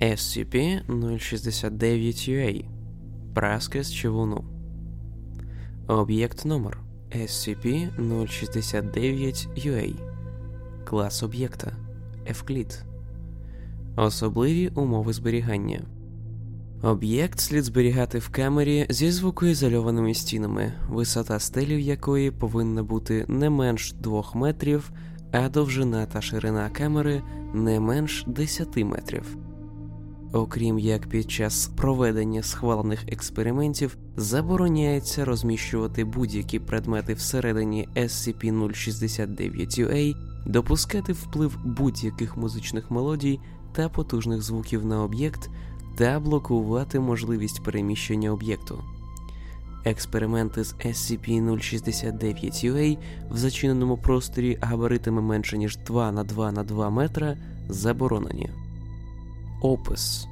SCP-069UA Праска з човуну. Об'єкт номер SCP-069UA Клас об'єкта Евклід. Особливі умови зберігання. Об'єкт слід зберігати в камері зі звукоізольованими стінами, висота стелів якої повинна бути не менш 2 метрів, а довжина та ширина камери не менш 10 метрів. Окрім як під час проведення схвалених експериментів забороняється розміщувати будь-які предмети всередині SCP-069-UA, допускати вплив будь-яких музичних мелодій та потужних звуків на об'єкт та блокувати можливість переміщення об'єкту. Експерименти з SCP-069-UA в зачиненому просторі габаритами менше ніж 2 на 2 на 2 метра заборонені. Опис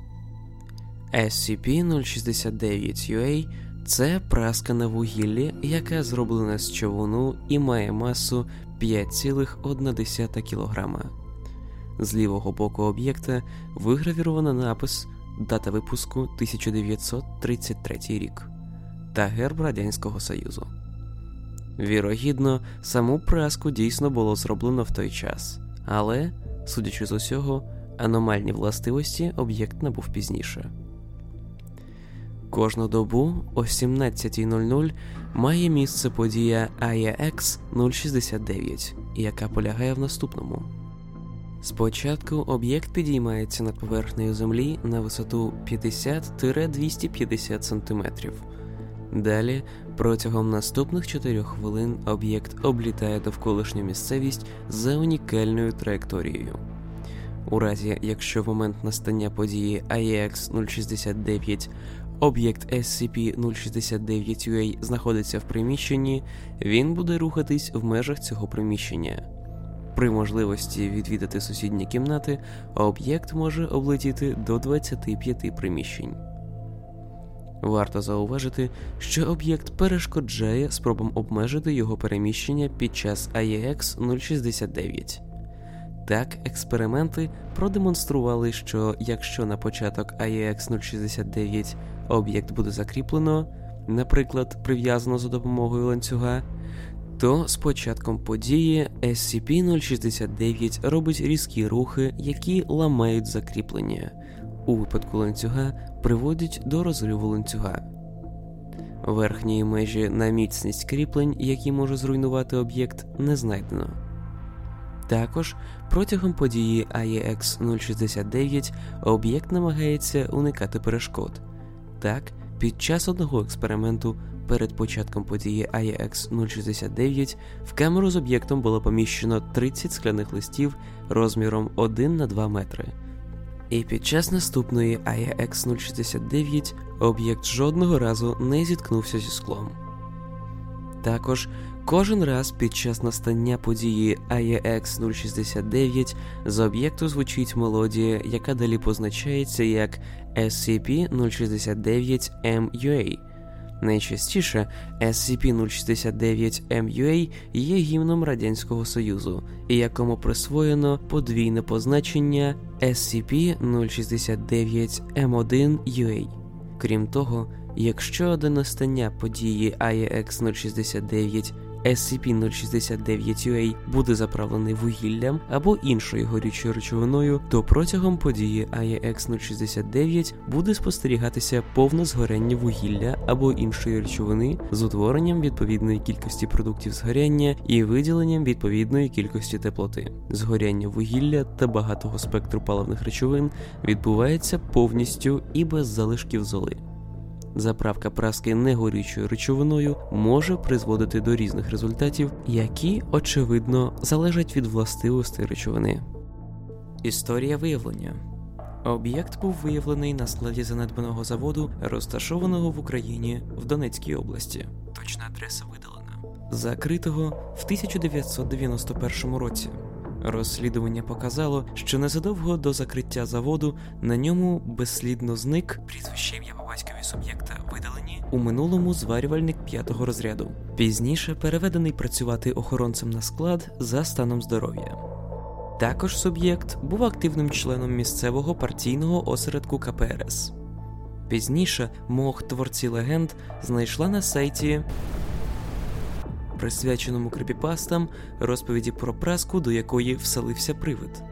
SCP-069-UA це праска на вугіллі, яка зроблена з човуну і має масу 5,1 кг. З лівого боку об'єкта вигравіровано напис дата випуску 1933 рік та герб Радянського Союзу. Вірогідно, саму праску дійсно було зроблено в той час, але, судячи з усього, аномальні властивості об'єкт набув пізніше. Кожну добу о 17.00 має місце подія AEX 069, яка полягає в наступному. Спочатку об'єкт підіймається над поверхнею землі на висоту 50-250 см. Далі, протягом наступних 4 хвилин, об'єкт облітає довколишню місцевість за унікальною траєкторією. У разі, якщо в момент настання події AEX 069 об'єкт SCP-069-UA знаходиться в приміщенні, він буде рухатись в межах цього приміщення. При можливості відвідати сусідні кімнати, об'єкт може облетіти до 25 приміщень. Варто зауважити, що об'єкт перешкоджає спробам обмежити його переміщення під час AEX 069. Так, експерименти продемонстрували, що якщо на початок AEX 069 об'єкт буде закріплено, наприклад, прив'язано за допомогою ланцюга, то з початком події SCP-069 робить різкі рухи, які ламають закріплення. У випадку ланцюга приводять до розриву ланцюга. Верхньої межі на міцність кріплень, які може зруйнувати об'єкт, не знайдено. Також протягом події AEX 069 об'єкт намагається уникати перешкод. Так, під час одного експерименту перед початком події AEX 069 в камеру з об'єктом було поміщено 30 скляних листів розміром 1 на 2 метри. І під час наступної AEX 069 об'єкт жодного разу не зіткнувся зі склом. Також кожен раз під час настання події AEX 069 з об'єкту звучить мелодія, яка далі позначається як SCP-069-MUA. Найчастіше SCP-069-MUA є гімном Радянського Союзу, якому присвоєно подвійне позначення SCP-069-M1UA. Крім того, якщо до настання події AEX 069 SCP-069-UA буде заправлений вугіллям або іншою горючою речовиною, то протягом події AEX-069 буде спостерігатися повне згоряння вугілля або іншої речовини з утворенням відповідної кількості продуктів згоряння і виділенням відповідної кількості теплоти. Згоряння вугілля та багатого спектру паливних речовин відбувається повністю і без залишків золи. Заправка праски негорючою речовиною може призводити до різних результатів, які, очевидно, залежать від властивостей речовини. Історія виявлення об'єкт був виявлений на складі занедбаного заводу, розташованого в Україні в Донецькій області. Точна адреса видалена, закритого в 1991 році. Розслідування показало, що незадовго до закриття заводу на ньому безслідно зник прізвище ім'я по суб'єкта видалені у минулому зварювальник п'ятого розряду. Пізніше переведений працювати охоронцем на склад за станом здоров'я. Також суб'єкт був активним членом місцевого партійного осередку КПРС. Пізніше мох творці легенд знайшла на сайті, присвяченому крипіпастам, розповіді про праску, до якої вселився привид.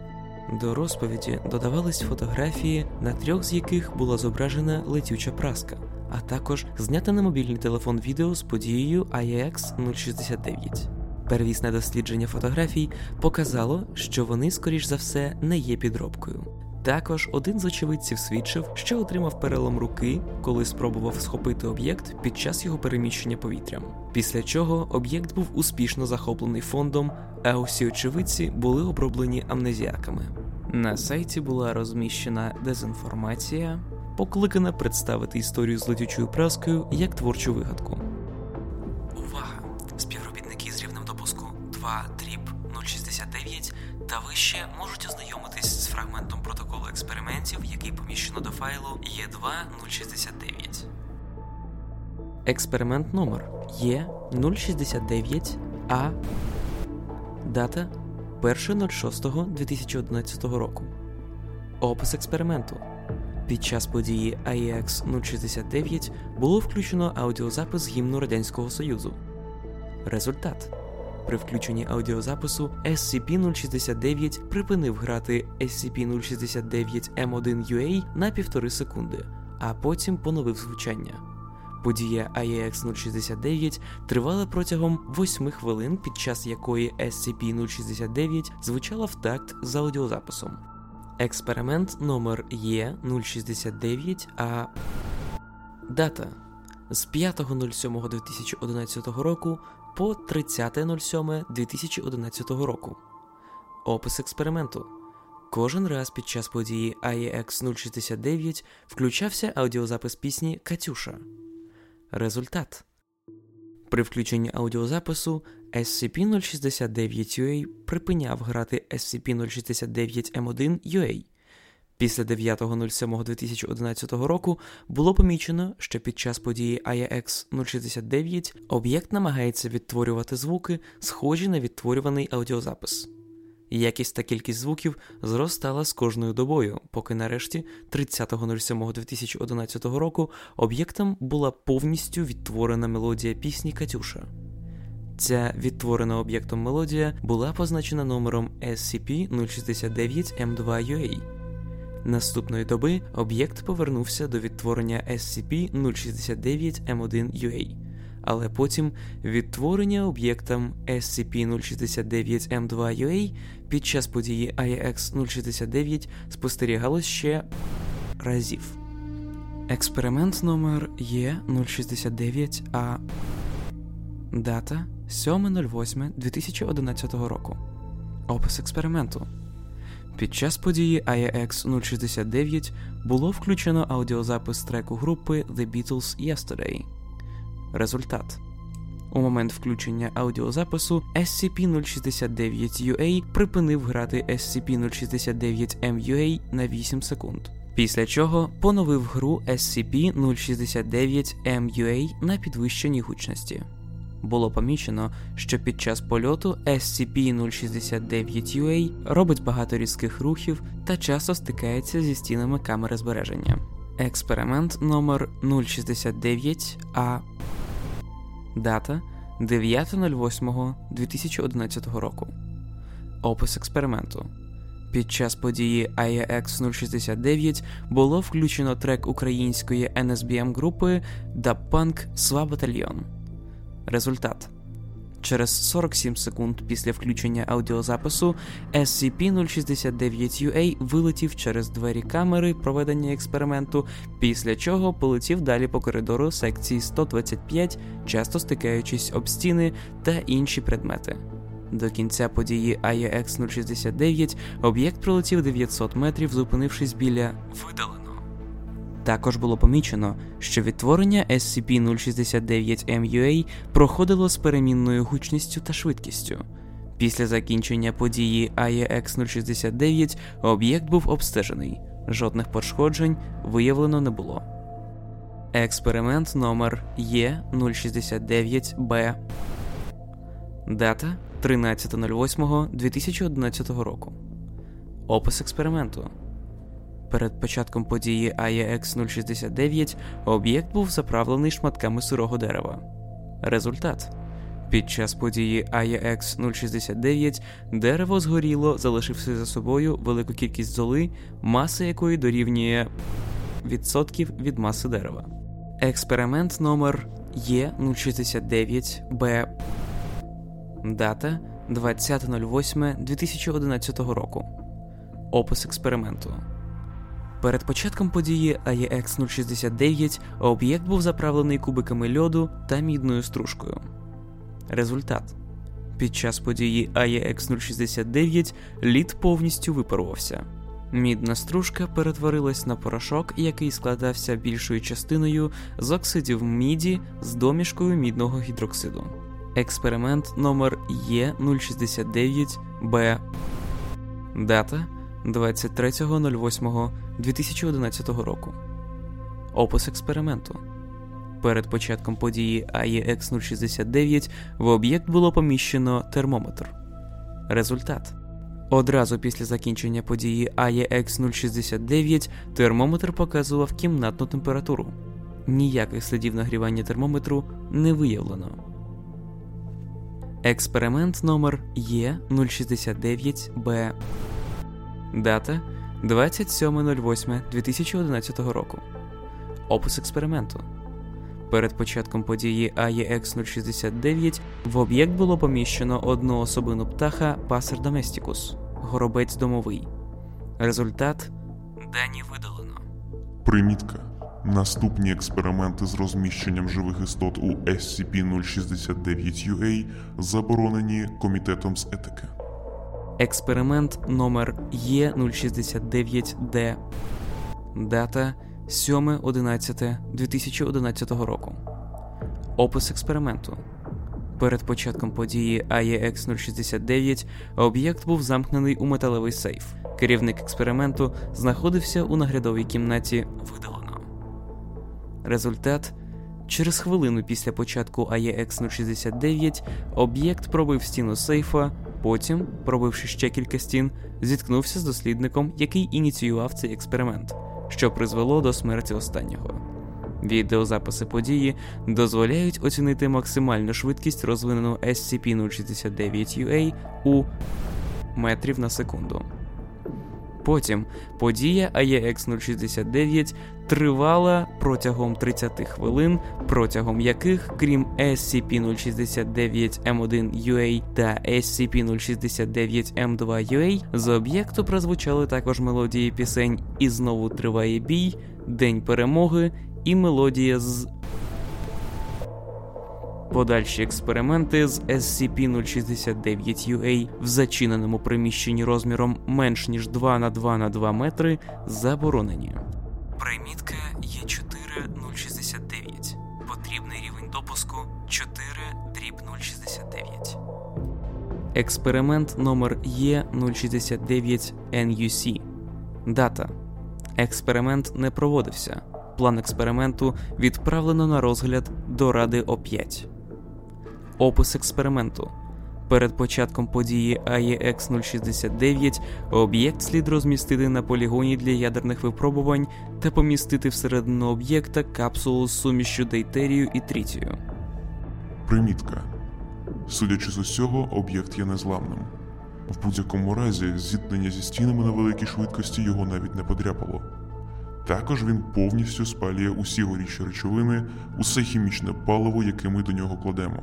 До розповіді додавались фотографії, на трьох з яких була зображена летюча праска, а також знята на мобільний телефон відео з подією IEX 069. Первісне дослідження фотографій показало, що вони, скоріш за все, не є підробкою. Також один з очевидців свідчив, що отримав перелом руки, коли спробував схопити об'єкт під час його переміщення повітрям. Після чого об'єкт був успішно захоплений фондом, а усі очевидці були оброблені амнезіаками. На сайті була розміщена дезінформація, покликана представити історію з летючою праскою як творчу вигадку. Увага! Співробітники з рівнем допуску 2 3 9 та вище можуть ознайомитись з фрагментом протоколу експериментів, який поміщено до файлу е 2069 Експеримент номер е 069 а Дата 1.06.2011 року. Опис експерименту. Під час події aex 069 е було включено аудіозапис гімну Радянського Союзу. Результат при включенні аудіозапису SCP-069 припинив грати SCP-069M1UA на півтори секунди, а потім поновив звучання. Подія AEX 069 тривала протягом 8 хвилин, під час якої SCP-069 звучала в такт з аудіозаписом. Експеримент номер Е069 А. Дата з 5.07.2011 року по 30.07.2011 року. Опис експерименту. Кожен раз під час події AEX 069 включався аудіозапис пісні Катюша. Результат. При включенні аудіозапису SCP-069-UA припиняв грати SCP-069-M1-UA. Після 9.07.2011 року було помічено, що під час події AEX 069 об'єкт намагається відтворювати звуки, схожі на відтворюваний аудіозапис. Якість та кількість звуків зростала з кожною добою, поки нарешті, 30.07.2011 року, об'єктом була повністю відтворена мелодія пісні Катюша. Ця відтворена об'єктом мелодія була позначена номером SCP-069M2UA. Наступної доби об'єкт повернувся до відтворення SCP-069M1UA, але потім відтворення об'єктом SCP-069M2UA під час події IEX 069 спостерігалось ще разів. Експеримент номер Е069А. Дата 7.08.2011 року. Опис експерименту. Під час події IEX 069 було включено аудіозапис треку групи The Beatles Yesterday. Результат. У момент включення аудіозапису SCP-069-UA припинив грати SCP-069-MUA на 8 секунд. Після чого поновив гру SCP-069-MUA на підвищеній гучності. Було помічено, що під час польоту SCP-069-UA робить багато різких рухів та часто стикається зі стінами камери збереження. Експеримент номер 069 А. Дата 9.08.2011 року. Опис експерименту. Під час події IEX 069 було включено трек української NSBM групи Dapunk Сва Батальйон. Результат. Через 47 секунд після включення аудіозапису SCP-069-UA вилетів через двері камери проведення експерименту, після чого полетів далі по коридору секції 125, часто стикаючись об стіни та інші предмети. До кінця події IEX 069 об'єкт пролетів 900 метрів, зупинившись біля видалено. Також було помічено, що відтворення SCP-069-MUA проходило з перемінною гучністю та швидкістю. Після закінчення події IEX 069 об'єкт був обстежений, жодних пошкоджень виявлено не було. Експеримент номер Е069Б. Дата 13.08.2011 року. Опис експерименту. Перед початком події AEX 069 об'єкт був заправлений шматками сирого дерева. Результат. Під час події AEX 069 дерево згоріло, залишивши за собою велику кількість золи, маса якої дорівнює відсотків від маси дерева. Експеримент номер Е069Б. Дата 20.08.2011 року. Опис експерименту. Перед початком події AEX 069 об'єкт був заправлений кубиками льоду та мідною стружкою. Результат під час події AEX 069 лід повністю випарувався. Мідна стружка перетворилась на порошок, який складався більшою частиною з оксидів міді з домішкою мідного гідроксиду. Експеримент номер Е069Б. Дата 23.08.2011 року. Опис експерименту. Перед початком події AEX 069 в об'єкт було поміщено термометр. Результат. Одразу після закінчення події AEX 069 термометр показував кімнатну температуру. Ніяких слідів нагрівання термометру не виявлено. Експеримент номер Е069Б. Дата 27.08.2011 року. Опис експерименту. Перед початком події AEX 069 в об'єкт було поміщено одну особину птаха Пасер Доместікус, горобець домовий. Результат дані видалено. Примітка. Наступні експерименти з розміщенням живих істот у SCP-069-UA заборонені комітетом з етики. Експеримент номер Е069Д. Дата 7.11.2011 року. Опис експерименту. Перед початком події AEX 069 об'єкт був замкнений у металевий сейф. Керівник експерименту знаходився у наглядовій кімнаті видалено. Результат через хвилину після початку AEX 069 об'єкт пробив стіну сейфа, потім, пробивши ще кілька стін, зіткнувся з дослідником, який ініціював цей експеримент, що призвело до смерті останнього. Відеозаписи події дозволяють оцінити максимальну швидкість розвинену SCP-069-UA у метрів на секунду. Потім подія AEX 069 тривала протягом 30 хвилин, протягом яких, крім SCP-069-M1UA та SCP-069-M2UA, з об'єкту прозвучали також мелодії пісень І знову триває бій, День перемоги і мелодія з. Подальші експерименти з SCP-069-UA в зачиненому приміщенні розміром менш ніж 2 на 2 на 2 метри заборонені. Примітка є 4069. Потрібний рівень допуску 4 дріб 069. Експеримент номер Е069 NUC. Дата. Експеримент не проводився. План експерименту відправлено на розгляд до Ради О5. Опис експерименту. Перед початком події AEX 069 об'єкт слід розмістити на полігоні для ядерних випробувань та помістити всередину об'єкта капсулу з сумішю дейтерію і трітію. Примітка. Судячи з усього, об'єкт є незламним. В будь-якому разі, зіткнення зі стінами на великій швидкості його навіть не подряпало. Також він повністю спалює усі горючі речовини, усе хімічне паливо, яке ми до нього кладемо.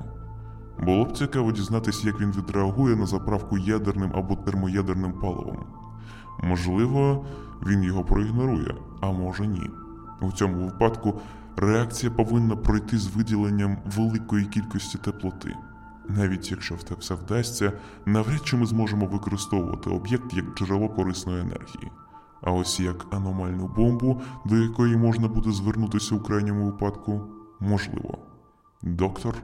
Було б цікаво дізнатися, як він відреагує на заправку ядерним або термоядерним паливом. Можливо, він його проігнорує, а може ні. У цьому випадку реакція повинна пройти з виділенням великої кількості теплоти. Навіть якщо в те все вдасться, навряд чи ми зможемо використовувати об'єкт як джерело корисної енергії. А ось як аномальну бомбу, до якої можна буде звернутися у крайньому випадку, можливо. Доктор